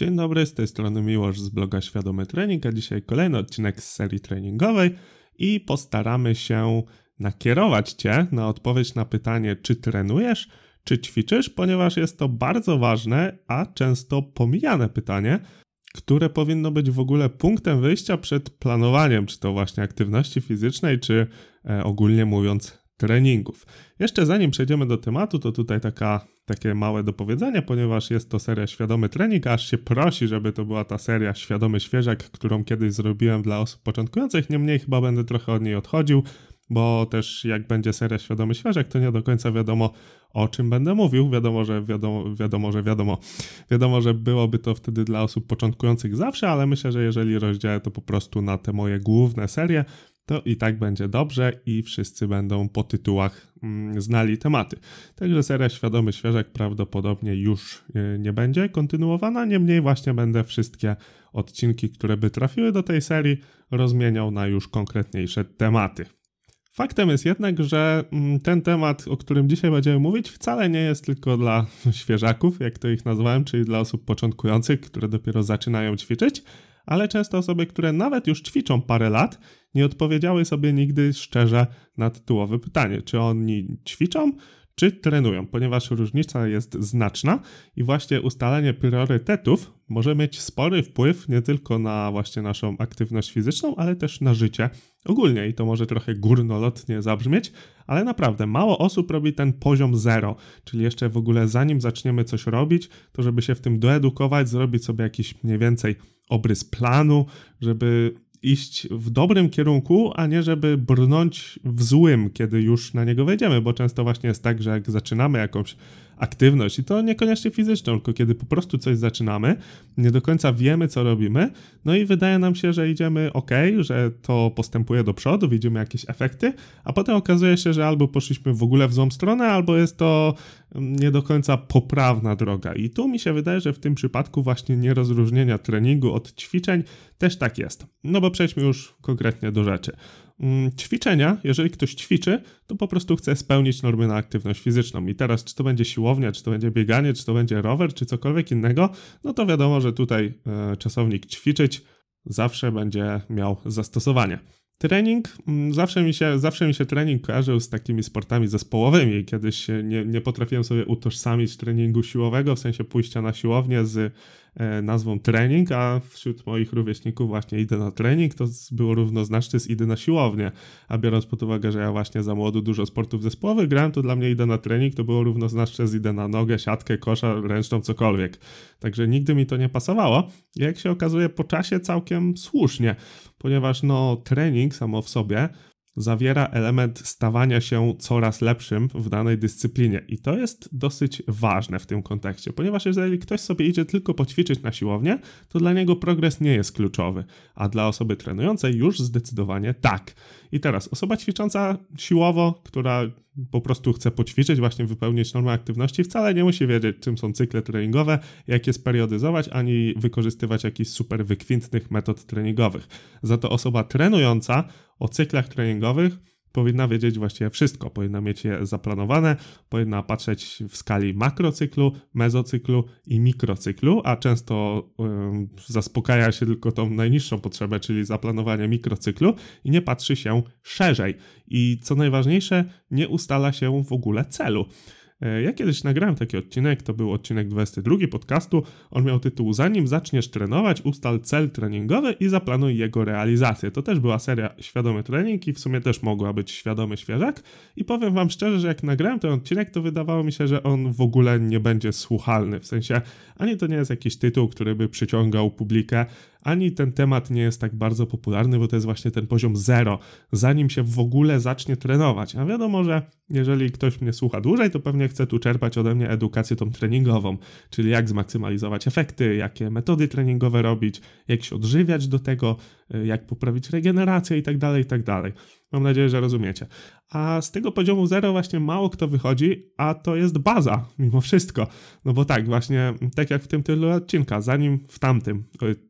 Dzień dobry, z tej strony Miłosz z bloga Świadomy Trening, a dzisiaj kolejny odcinek z serii treningowej i postaramy się nakierować Cię na odpowiedź na pytanie, czy trenujesz, czy ćwiczysz, ponieważ jest to bardzo ważne, a często pomijane pytanie, które powinno być w ogóle punktem wyjścia przed planowaniem, czy to właśnie aktywności fizycznej, czy e, ogólnie mówiąc treningów. Jeszcze zanim przejdziemy do tematu, to tutaj taka, takie małe dopowiedzenie, ponieważ jest to seria Świadomy Trening, aż się prosi, żeby to była ta seria Świadomy Świeżak, którą kiedyś zrobiłem dla osób początkujących, niemniej chyba będę trochę od niej odchodził, bo też jak będzie seria Świadomy Świeżak, to nie do końca wiadomo o czym będę mówił. Wiadomo, że wiadomo, wiadomo, że wiadomo. Wiadomo, że byłoby to wtedy dla osób początkujących zawsze, ale myślę, że jeżeli rozdzielę to po prostu na te moje główne serie, to i tak będzie dobrze i wszyscy będą po tytułach mm, znali tematy. Także seria Świadomy Świeżek prawdopodobnie już y, nie będzie kontynuowana, niemniej właśnie będę wszystkie odcinki, które by trafiły do tej serii, rozmieniał na już konkretniejsze tematy. Faktem jest jednak, że mm, ten temat, o którym dzisiaj będziemy mówić, wcale nie jest tylko dla świeżaków, jak to ich nazwałem, czyli dla osób początkujących, które dopiero zaczynają ćwiczyć, ale często osoby, które nawet już ćwiczą parę lat, nie odpowiedziały sobie nigdy szczerze na tytułowe pytanie, czy oni ćwiczą, czy trenują, ponieważ różnica jest znaczna i właśnie ustalenie priorytetów może mieć spory wpływ nie tylko na właśnie naszą aktywność fizyczną, ale też na życie ogólnie. I to może trochę górnolotnie zabrzmieć, ale naprawdę mało osób robi ten poziom zero, czyli jeszcze w ogóle zanim zaczniemy coś robić, to żeby się w tym doedukować, zrobić sobie jakiś mniej więcej obrys planu, żeby iść w dobrym kierunku, a nie żeby brnąć w złym, kiedy już na niego wejdziemy, bo często właśnie jest tak, że jak zaczynamy jakąś aktywność i to niekoniecznie fizyczną, tylko kiedy po prostu coś zaczynamy, nie do końca wiemy, co robimy, no i wydaje nam się, że idziemy ok, że to postępuje do przodu, widzimy jakieś efekty, a potem okazuje się, że albo poszliśmy w ogóle w złą stronę, albo jest to mm, nie do końca poprawna droga. I tu mi się wydaje, że w tym przypadku właśnie nierozróżnienia treningu od ćwiczeń też tak jest. No bo przejdźmy już konkretnie do rzeczy. Mm, ćwiczenia, jeżeli ktoś ćwiczy, to po prostu chce spełnić normy na aktywność fizyczną. I teraz, czy to będzie siłownia, czy to będzie bieganie, czy to będzie rower, czy cokolwiek innego, no to wiadomo, że tutaj e, czasownik ćwiczyć zawsze będzie miał zastosowanie. Trening, mm, zawsze mi, się, zawsze mi się trening kojarzył z takimi sportami zespołowymi. Kiedyś nie, nie potrafiłem sobie utożsamić treningu siłowego, w sensie pójścia na siłownię z nazwą trening, a wśród moich rówieśników właśnie idę na trening, to było równoznaczne z idę na siłownię. A biorąc pod uwagę, że ja właśnie za młodu dużo sportów zespołowych grałem, to dla mnie idę na trening to było równoznaczne z idę na nogę, siatkę, kosza, ręczną, cokolwiek. Także nigdy mi to nie pasowało. Jak się okazuje, po czasie całkiem słusznie, ponieważ no trening samo w sobie zawiera element stawania się coraz lepszym w danej dyscyplinie. I to jest dosyć ważne w tym kontekście, ponieważ jeżeli ktoś sobie idzie tylko poćwiczyć na siłownię, to dla niego progres nie jest kluczowy, a dla osoby trenującej już zdecydowanie tak. I teraz osoba ćwicząca siłowo, która po prostu chce poćwiczyć, właśnie wypełnić normę aktywności, wcale nie musi wiedzieć, czym są cykle treningowe, jak je speryodyzować, ani wykorzystywać jakichś super wykwintnych metod treningowych. Za to osoba trenująca o cyklach treningowych powinna wiedzieć właściwie wszystko. Powinna mieć je zaplanowane, powinna patrzeć w skali makrocyklu, mezocyklu i mikrocyklu, a często zaspokaja się tylko tą najniższą potrzebę, czyli zaplanowanie mikrocyklu i nie patrzy się szerzej. I co najważniejsze, nie ustala się w ogóle celu. E, ja kiedyś nagrałem taki odcinek, to był odcinek 22 podcastu. On miał tytuł Zanim zaczniesz trenować, ustal cel treningowy i zaplanuj jego realizację. To też była seria Świadomy Trening i w sumie też mogła być Świadomy Świeżak. I powiem wam szczerze, że jak nagrałem ten odcinek, to wydawało mi się, że on w ogóle nie będzie słuchalny. W sensie, ani to nie jest jakiś tytuł, który by przyciągał publikę, ani ten temat nie jest tak bardzo popularny, bo to jest właśnie ten poziom zero, zanim się w ogóle zacznie trenować. A wiadomo, że jeżeli ktoś mnie słucha dłużej, to pewnie chce tu czerpać ode mnie edukację tą treningową, czyli jak zmaksymalizować efekty, jakie metody treningowe robić, jak się odżywiać do tego, jak poprawić regenerację i tak Mam nadzieję, że rozumiecie. A z tego poziomu zero właśnie mało kto wychodzi, a to jest baza mimo wszystko. No bo tak, właśnie tak jak w tym tytule odcinka, zanim w tamtym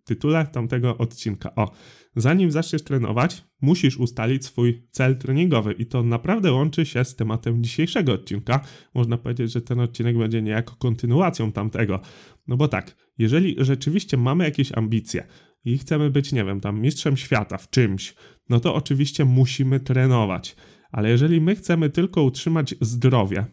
tytule tamtego odcinka. O, zanim zaczniesz trenować, musisz ustalić swój cel treningowy i to naprawdę łączy się z tematem dzisiejszego odcinka. Można powiedzieć, że ten odcinek będzie niejako kontynuacją tamtego. No bo tak, jeżeli rzeczywiście mamy jakieś ambicje i chcemy być, nie wiem, tam mistrzem świata w czymś, no to oczywiście musimy trenować. Ale jeżeli my chcemy tylko utrzymać zdrowie,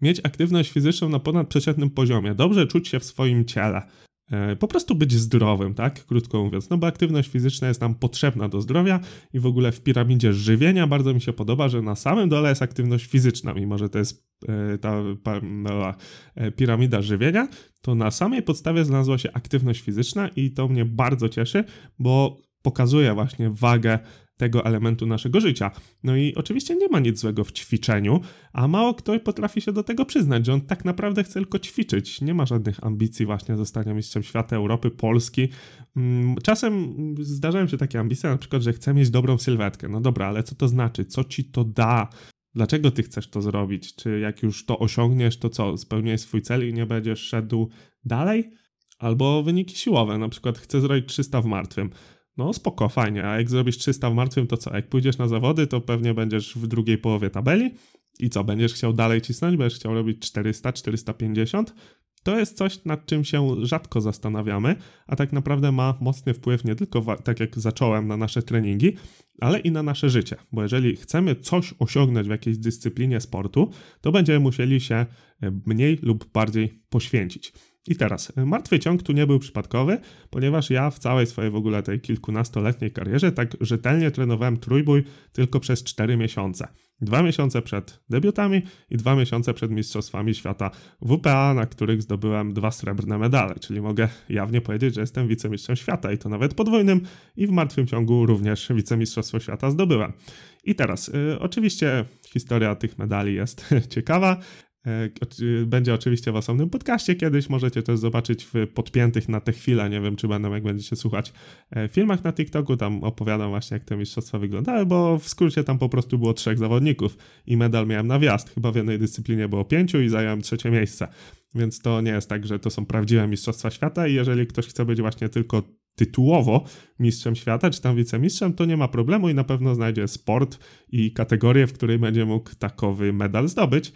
mieć aktywność fizyczną na ponadprzeciętnym poziomie, dobrze czuć się w swoim ciele, E, po prostu być zdrowym, tak? Krótko mówiąc. No bo aktywność fizyczna jest nam potrzebna do zdrowia i w ogóle w piramidzie żywienia bardzo mi się podoba, że na samym dole jest aktywność fizyczna, mimo że to jest e, ta no, e, piramida żywienia, to na samej podstawie znalazła się aktywność fizyczna i to mnie bardzo cieszy, bo pokazuje właśnie wagę tego elementu naszego życia. No i oczywiście nie ma nic złego w ćwiczeniu, a mało kto potrafi się do tego przyznać, że on tak naprawdę chce tylko ćwiczyć. Nie ma żadnych ambicji właśnie zostania mistrzem świata, Europy, Polski. Mm, czasem zdarzają się takie ambicje, na przykład, że chcę mieć dobrą sylwetkę. No dobra, ale co to znaczy? Co ci to da? Dlaczego ty chcesz to zrobić? Czy jak już to osiągniesz, to co? Spełniłeś swój cel i nie będziesz szedł dalej? Albo wyniki siłowe, na przykład chcę zrobić 300 w martwym. No spoko, fajnie, a jak zrobisz 300 w martwym, to co? Jak pójdziesz na zawody, to pewnie będziesz w drugiej połowie tabeli i co? Będziesz chciał dalej cisnąć, będziesz chciał robić 400, 450? To jest coś, nad czym się rzadko zastanawiamy, a tak naprawdę ma mocny wpływ nie tylko, tak jak zacząłem, na nasze treningi, ale i na nasze życie. Bo jeżeli chcemy coś osiągnąć w jakiejś dyscyplinie sportu, to będziemy musieli się e, mniej lub bardziej poświęcić. I teraz, y, martwy ciąg tu nie był przypadkowy, ponieważ ja w całej swojej w ogóle tej kilkunastoletniej karierze tak rzetelnie trenowałem trójbój tylko przez 4 miesiące. Dwa miesiące przed debiutami i dwa miesiące przed Mistrzostwami Świata WPA, na których zdobyłem dwa srebrne medale, czyli mogę jawnie powiedzieć, że jestem wicemistrzem świata i to nawet podwójnym i w martwym ciągu również wicemistrzostwo świata zdobyłem. I teraz, y, oczywiście historia tych medali jest ciekawa. E, będzie oczywiście w osobnym podcaście kiedyś, możecie też zobaczyć w podpiętych na tę chwilę, nie wiem czy będą jak będziecie słuchać, e, filmach na TikToku, tam opowiadam właśnie jak te mistrzostwa wyglądały, bo w skrócie tam po prostu było trzech zawodników i medal miałem na wjazd, chyba w jednej dyscyplinie było pięciu i zająłem trzecie miejsce, więc to nie jest tak, że to są prawdziwe mistrzostwa świata i jeżeli ktoś chce być właśnie tylko tytułowo mistrzem świata, czy tam wicemistrzem, to nie ma problemu i na pewno znajdzie sport i kategorię, w której będzie mógł takowy medal zdobyć.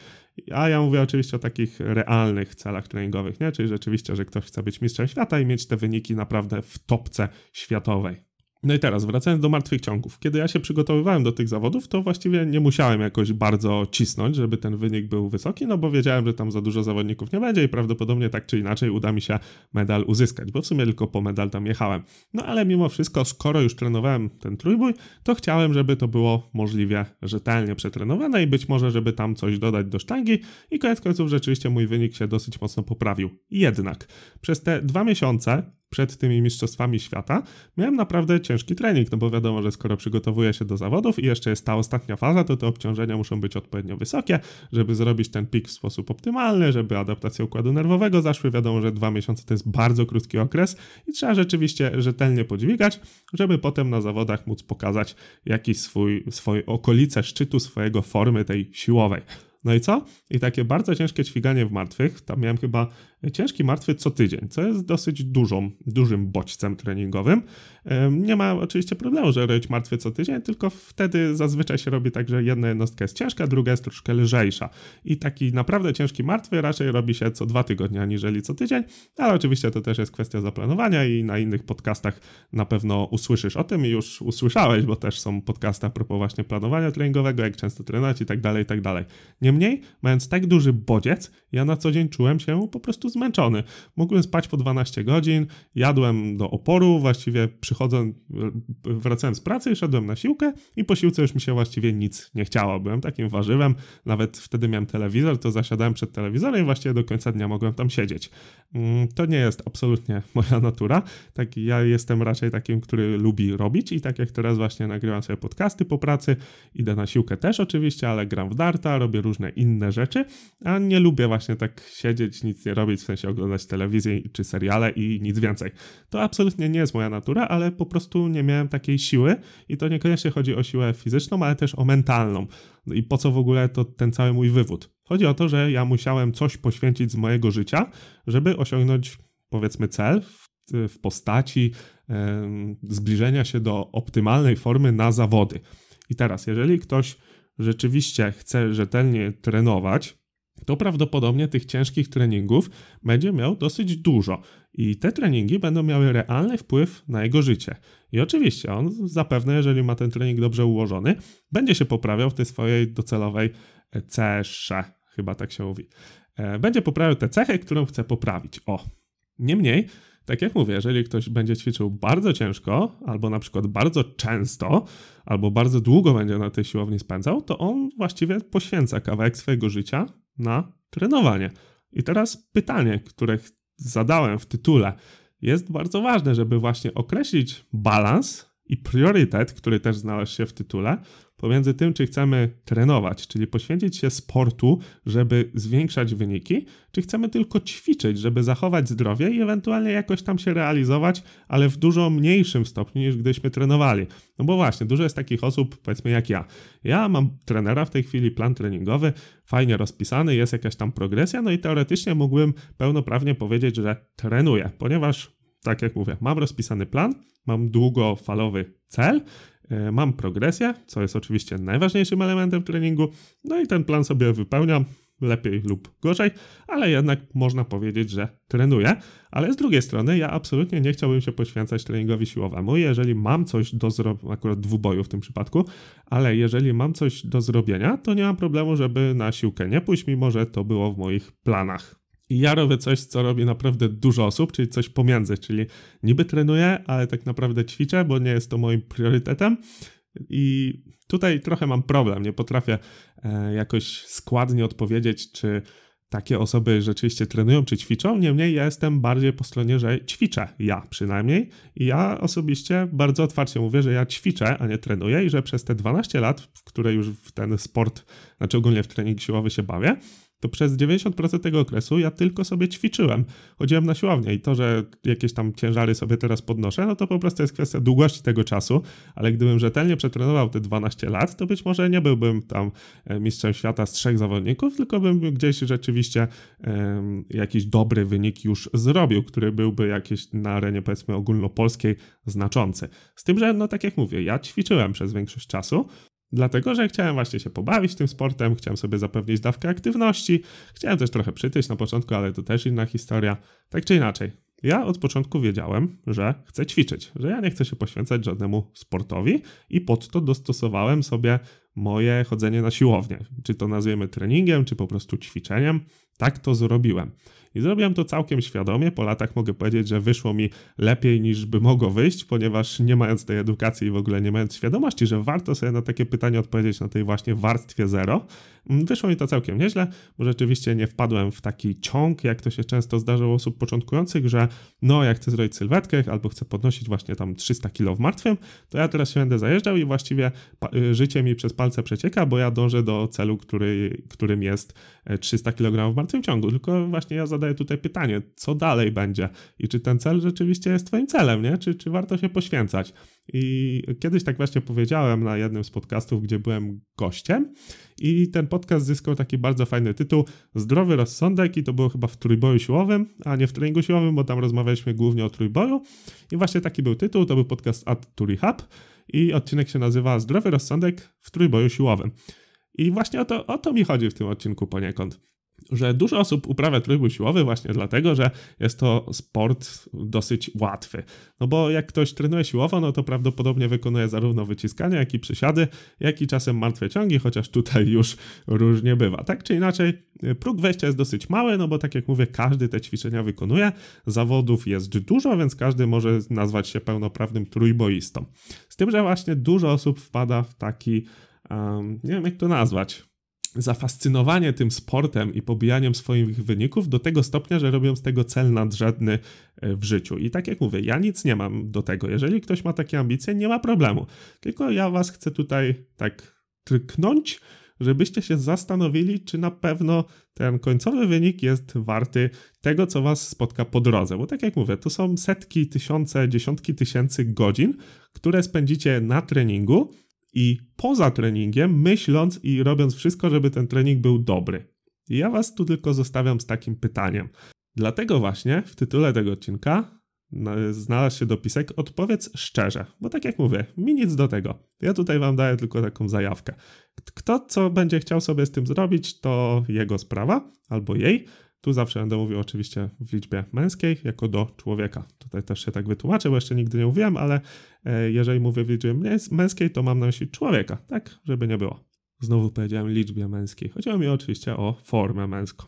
A ja mówię oczywiście o takich realnych celach treningowych, nie? Czyli rzeczywiście, że ktoś chce być mistrzem świata i mieć te wyniki naprawdę w topce światowej. No i teraz, wracając do martwych ciągów. Kiedy ja się przygotowywałem do tych zawodów, to właściwie nie musiałem jakoś bardzo cisnąć, żeby ten wynik był wysoki, no bo wiedziałem, że tam za dużo zawodników nie będzie i prawdopodobnie tak czy inaczej uda mi się medal uzyskać, bo w sumie tylko po medal tam jechałem. No ale mimo wszystko, skoro już trenowałem ten trójbój, to chciałem, żeby to było możliwie rzetelnie przetrenowane i być może, żeby tam coś dodać do sztangi i koniec końców rzeczywiście mój wynik się dosyć mocno poprawił. Jednak przez te dwa miesiące przed tymi mistrzostwami świata, miałem naprawdę ciężki trening, no bo wiadomo, że skoro przygotowuję się do zawodów i jeszcze jest ta ostatnia faza, to te obciążenia muszą być odpowiednio wysokie, żeby zrobić ten pik w sposób optymalny, żeby adaptacje układu nerwowego zaszły. Wiadomo, że dwa miesiące to jest bardzo krótki okres i trzeba rzeczywiście rzetelnie podźwigać, żeby potem na zawodach móc pokazać jakiś swój, swoje okolice szczytu swojego formy tej siłowej. No i co? I takie bardzo ciężkie ćwiganie w martwych, tam miałem chyba ciężki martwy co tydzień, co jest dosyć dużą, dużym bodźcem treningowym. Nie ma oczywiście problemu, że robić martwy co tydzień, tylko wtedy zazwyczaj się robi tak, że jedna jednostka jest ciężka, druga jest troszkę lżejsza. I taki naprawdę ciężki martwy raczej robi się co dwa tygodnie, aniżeli co tydzień, ale oczywiście to też jest kwestia zaplanowania i na innych podcastach na pewno usłyszysz o tym i już usłyszałeś, bo też są podcasty a propos właśnie planowania treningowego, jak często trenować i tak dalej, i tak dalej. Niemniej, mając tak duży bodziec, ja na co dzień czułem się po prostu zmęczony. Mógłbym spać po 12 godzin, jadłem do oporu, właściwie przychodząc, wracałem z pracy, szedłem na siłkę i po siłce już mi się właściwie nic nie chciało. Byłem takim warzywem, nawet wtedy miałem telewizor, to zasiadałem przed telewizorem i właściwie do końca dnia mogłem tam siedzieć. Mm, to nie jest absolutnie moja natura. Tak, ja jestem raczej takim, który lubi robić i tak jak teraz właśnie nagrywam sobie podcasty po pracy, idę na siłkę też oczywiście, ale gram w darta, robię różne inne rzeczy, a nie lubię właśnie tak siedzieć, nic nie robić, w sensie oglądać telewizję czy seriale i nic więcej. To absolutnie nie jest moja natura, ale po prostu nie miałem takiej siły i to niekoniecznie chodzi o siłę fizyczną, ale też o mentalną. No I po co w ogóle to ten cały mój wywód? Chodzi o to, że ja musiałem coś poświęcić z mojego życia, żeby osiągnąć powiedzmy cel w, postaci zbliżenia się do optymalnej formy na zawody. I teraz, jeżeli ktoś rzeczywiście chce rzetelnie trenować, to prawdopodobnie tych ciężkich treningów będzie miał dosyć dużo. I te treningi będą miały realny wpływ na jego życie. I oczywiście on zapewne, jeżeli ma ten trening dobrze ułożony, będzie się poprawiał w tej swojej docelowej cesze, chyba tak się mówi. E, będzie poprawiał te cechy, którą chce poprawić. O. Niemniej, tak jak mówię, jeżeli ktoś będzie ćwiczył bardzo ciężko, albo na przykład bardzo często, albo bardzo długo będzie na tej siłowni spędzał, to on właściwie poświęca kawałek swojego życia na trenowanie. I teraz pytanie, które zadałem w tytule, jest bardzo ważne, żeby właśnie określić balans i priorytet, który też znalazł się w tytule, pomiędzy tym, czy chcemy trenować, czyli poświęcić się sportu, żeby zwiększać wyniki, czy chcemy tylko ćwiczyć, żeby zachować zdrowie i ewentualnie jakoś tam się realizować, ale w dużo mniejszym stopniu niż gdyśmy trenowali. No bo właśnie, dużo jest takich osób, powiedzmy jak ja. Ja mam trenera w tej chwili, plan treningowy, fajnie rozpisany, jest jakaś tam progresja, no i teoretycznie mógłbym pełnoprawnie powiedzieć, że trenuję, ponieważ tak jak mówię, mam rozpisany plan, mam długofalowy cel, mam progresję, co jest oczywiście najważniejszym elementem treningu, no i ten plan sobie wypełniam, lepiej lub gorzej, ale jednak można powiedzieć, że trenuję. Ale z drugiej strony, ja absolutnie nie chciałbym się poświęcać treningowi siłowemu. Jeżeli mam coś do zrobienia, akurat dwuboju w tym przypadku, ale jeżeli mam coś do zrobienia, to nie mam problemu, żeby na siłkę nie pójść, mimo że to było w moich planach. I ja robię coś, co robi naprawdę dużo osób, czyli coś pomiędzy, czyli niby trenuję, ale tak naprawdę ćwiczę, bo nie jest to moim priorytetem. I tutaj trochę mam problem, nie potrafię e, jakoś składnie odpowiedzieć, czy takie osoby rzeczywiście trenują czy ćwiczą. Niemniej ja jestem bardziej po stronie, że ćwiczę, ja przynajmniej. I ja osobiście bardzo otwarcie mówię, że ja ćwiczę, a nie trenuję i że przez te 12 lat, w które już w ten sport, znaczy ogólnie w trening siłowy się bawię, to przez 90% tego okresu ja tylko sobie ćwiczyłem. Chodziłem na siłownię i to, że jakieś tam ciężary sobie teraz podnoszę, no to po prostu jest kwestia długości tego czasu, ale gdybym rzetelnie przetrenował te 12 lat, to być może nie byłbym tam e, mistrzem świata z trzech zawodników, tylko bym gdzieś rzeczywiście um, jakiś dobry wynik już zrobił, który byłby jakiś na arenie powiedzmy ogólnopolskiej znaczący. Z tym, że no tak jak mówię, ja ćwiczyłem przez większość czasu, Dlatego, że chciałem właśnie się pobawić tym sportem, chciałem sobie zapewnić dawkę aktywności, chciałem też trochę przytyć na początku, ale to też inna historia. Tak czy inaczej, ja od początku wiedziałem, że chcę ćwiczyć, że ja nie chcę się poświęcać żadnemu sportowi i pod to dostosowałem sobie moje chodzenie na siłownię. Czy to nazwiemy treningiem, czy po prostu ćwiczeniem. Tak to zrobiłem. I zrobiłem to całkiem świadomie. Po latach mogę powiedzieć, że wyszło mi lepiej niż by mogło wyjść, ponieważ nie mając tej edukacji i w ogóle nie mając świadomości, że warto sobie na takie pytanie odpowiedzieć na tej właśnie warstwie zero, mm, wyszło mi to całkiem nieźle, bo rzeczywiście nie wpadłem w taki ciąg, jak to się często zdarza u osób początkujących, że no, jak chcę zrobić sylwetkę albo chcę podnosić właśnie tam 300 kg w martwym, to ja teraz się będę zajeżdżał i właściwie y, życie mi przez palce przecieka, bo ja dążę do celu, który, którym jest 300 e, kg w martwym ciągu. Tylko właśnie ja zadaję tutaj pytanie, co dalej będzie i czy ten cel rzeczywiście jest Twoim celem, nie? Czy, czy warto się poświęcać? I kiedyś tak właśnie powiedziałem na jednym z podcastów, gdzie byłem gościem, i ten podcast zyskał taki bardzo fajny tytuł Zdrowy rozsądek, i to było chyba w trójboju siłowym, a nie w treningu siłowym, bo tam rozmawialiśmy głównie o trójboju. I właśnie taki był tytuł, to był podcast Ad to Rehab, i odcinek się nazywa Zdrowy rozsądek w trójboju siłowym. I właśnie o to, o to mi chodzi w tym odcinku poniekąd że dużo osób uprawia trójbój siłowy właśnie dlatego, że jest to sport dosyć łatwy. No bo jak ktoś trenuje siłowo, no to prawdopodobnie wykonuje zarówno wyciskania, jak i przysiady, jak i czasem martwe ciągi, chociaż tutaj już różnie bywa. Tak czy inaczej, próg wejścia jest dosyć mały, no bo tak jak mówię, każdy te ćwiczenia wykonuje. Zawodów jest dużo, więc każdy może nazwać się pełnoprawnym trójboistą. Z tym, że właśnie dużo osób wpada w taki, um, nie wiem jak to nazwać, zafascynowanie tym sportem i pobijaniem swoich wyników do tego stopnia, że robią z tego cel nadrzędny e, w życiu. I tak jak mówię, ja nic nie mam do tego. Jeżeli ktoś ma takie ambicje, nie ma problemu. Tylko ja was chcę tutaj tak tryknąć, żebyście się zastanowili, czy na pewno ten końcowy wynik jest warty tego, co Was spotka po drodze. Bo tak jak mówię, to są setki, tysiące, dziesiątki tysięcy godzin, które spędzicie na treningu i poza treningiem, myśląc i robiąc wszystko, żeby ten trening był dobry. I ja Was tu tylko zostawiam z takim pytaniem. Dlatego właśnie w tytule tego odcinka znalazł się dopisek odpowiedz szczerze, bo tak jak mówię, mi nic do tego. Ja tutaj wam daję tylko taką zajawkę. Kto co będzie chciał sobie z tym zrobić, to jego sprawa albo jej. Tu zawsze będę mówił oczywiście w liczbie męskiej, jako do człowieka. Tutaj też się tak wytłumaczę, bo jeszcze nigdy nie mówiłem, ale e, jeżeli mówię w liczbie męskiej, to mam na myśli człowieka, tak, żeby nie było. Znowu powiedziałem liczbie męskiej. Chodziło mi oczywiście o formę męską.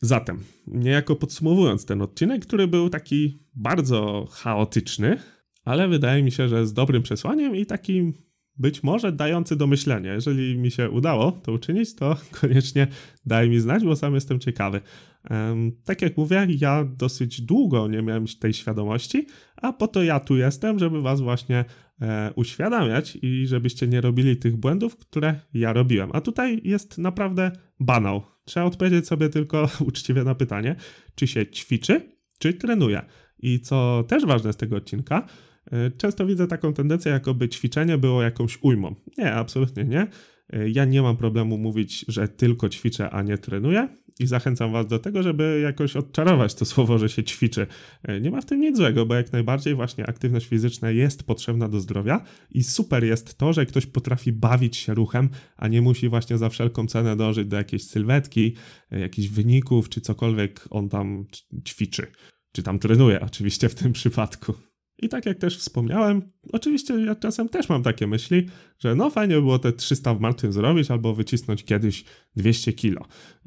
Zatem, niejako podsumowując ten odcinek, który był taki bardzo chaotyczny, ale wydaje mi się, że z dobrym przesłaniem i takim być może dający do myślenia. Jeżeli mi się udało to uczynić, to koniecznie daj mi znać, bo sam jestem ciekawy. Tak jak mówię, ja dosyć długo nie miałem tej świadomości, a po to ja tu jestem, żeby was właśnie e, uświadamiać i żebyście nie robili tych błędów, które ja robiłem. A tutaj jest naprawdę banał. Trzeba odpowiedzieć sobie tylko uczciwie na pytanie, czy się ćwiczy, czy trenuje. I co też ważne z tego odcinka, często widzę taką tendencję, jakoby ćwiczenie było jakąś ujmą. Nie, absolutnie nie. E, ja nie mam problemu mówić, że tylko ćwiczę, a nie trenuję i zachęcam Was do tego, żeby jakoś odczarować to słowo, że się ćwiczy. E, nie ma w tym nic złego, bo jak najbardziej właśnie aktywność fizyczna jest potrzebna do zdrowia i super jest to, że ktoś potrafi bawić się ruchem, a nie musi właśnie za wszelką cenę dążyć do jakiejś sylwetki, jakichś wyników, czy cokolwiek on tam ćwiczy. Czy tam trenuje, oczywiście w tym przypadku. I tak jak też wspomniałem, oczywiście ja czasem też mam takie myśli, że no fajnie by było te 300 w martwym zrobić albo wycisnąć kiedyś 200 kilo.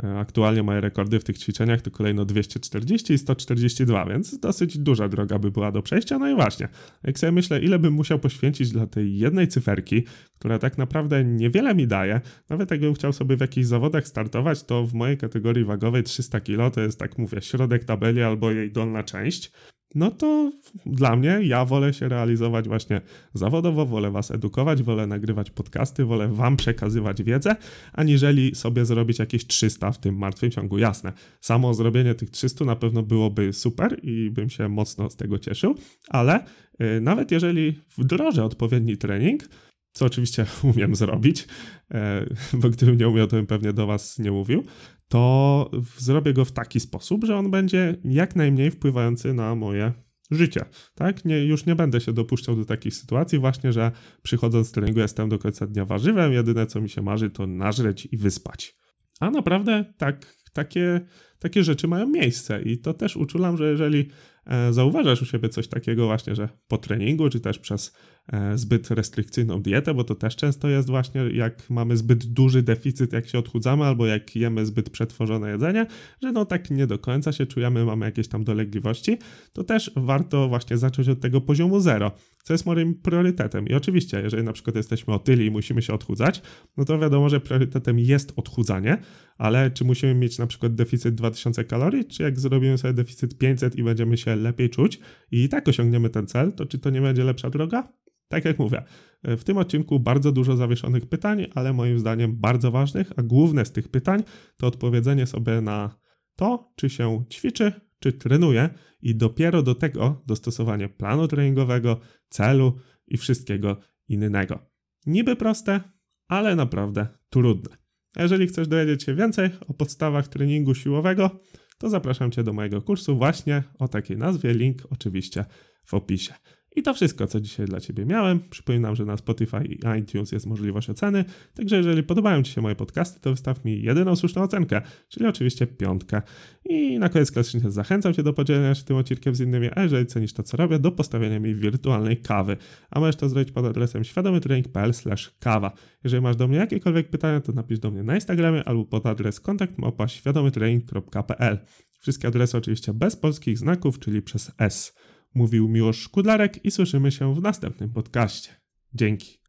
E, aktualnie moje rekordy w tych ćwiczeniach to kolejno 240 i 142, więc dosyć duża droga by była do przejścia. No i właśnie, jak sobie myślę, ile bym musiał poświęcić dla tej jednej cyferki, która tak naprawdę niewiele mi daje, nawet jakbym chciał sobie w jakichś zawodach startować, to w mojej kategorii wagowej 300 kilo to jest, tak mówię, środek tabeli albo jej dolna część no to dla mnie ja wolę się realizować właśnie zawodowo, wolę was edukować, wolę nagrywać podcasty, wolę wam przekazywać wiedzę, aniżeli sobie zrobić jakieś 300 w tym martwym ciągu. Jasne, samo zrobienie tych 300 na pewno byłoby super i bym się mocno z tego cieszył, ale yy, nawet jeżeli wdrożę odpowiedni trening, co oczywiście umiem zrobić, e, bo gdybym nie umiał, to bym pewnie do Was nie mówił, to zrobię go w taki sposób, że on będzie jak najmniej wpływający na moje życie. Tak? Nie, już nie będę się dopuszczał do takich sytuacji, właśnie, że przychodząc z treningu jestem do końca dnia warzywem, jedyne co mi się marzy to nażreć i wyspać. A naprawdę tak, takie, takie rzeczy mają miejsce i to też uczulam, że jeżeli e, zauważasz u siebie coś takiego właśnie, że po treningu, czy też przez zbyt restrykcyjną dietę, bo to też często jest właśnie, jak mamy zbyt duży deficyt, jak się odchudzamy, albo jak jemy zbyt przetworzone jedzenie, że no tak nie do końca się czujemy, mamy jakieś tam dolegliwości, to też warto właśnie zacząć od tego poziomu zero, co jest moim priorytetem. I oczywiście, jeżeli na przykład jesteśmy otyli i musimy się odchudzać, no to wiadomo, że priorytetem jest odchudzanie, ale czy musimy mieć na przykład deficyt 2000 kalorii, czy jak zrobimy sobie deficyt 500 i będziemy się lepiej czuć i tak osiągniemy ten cel, to czy to nie będzie lepsza droga? Tak jak mówię, w tym odcinku bardzo dużo zawieszonych pytań, ale moim zdaniem bardzo ważnych, a główne z tych pytań to odpowiedzenie sobie na to, czy się ćwiczy, czy trenuje i dopiero do tego dostosowanie planu treningowego, celu i wszystkiego innego. Niby proste, ale naprawdę trudne. Jeżeli chcesz dowiedzieć się więcej o podstawach treningu siłowego, to zapraszam Cię do mojego kursu właśnie o takiej nazwie, link oczywiście w opisie. I to wszystko, co dzisiaj dla Ciebie miałem. Przypominam, że na Spotify i iTunes jest możliwość oceny, także jeżeli podobają Ci się moje podcasty, to wystaw mi jedyną słuszną ocenkę, czyli oczywiście piątkę. I na koniec klasycznie zachęcam Cię do podzielenia się tym odcinkiem z innymi, a jeżeli cenisz to, co robię, do postawienia mi wirtualnej kawy. A możesz to zrobić pod adresem świadomytrening.pl kawa. Jeżeli masz do mnie jakiekolwiek pytania, to napisz do mnie na Instagramie albo pod adres kontakt Wszystkie adresy oczywiście bez polskich znaków, czyli przez S. Mówił Miłosz Kudlarek i słyszymy się w następnym podcaście. Dzięki.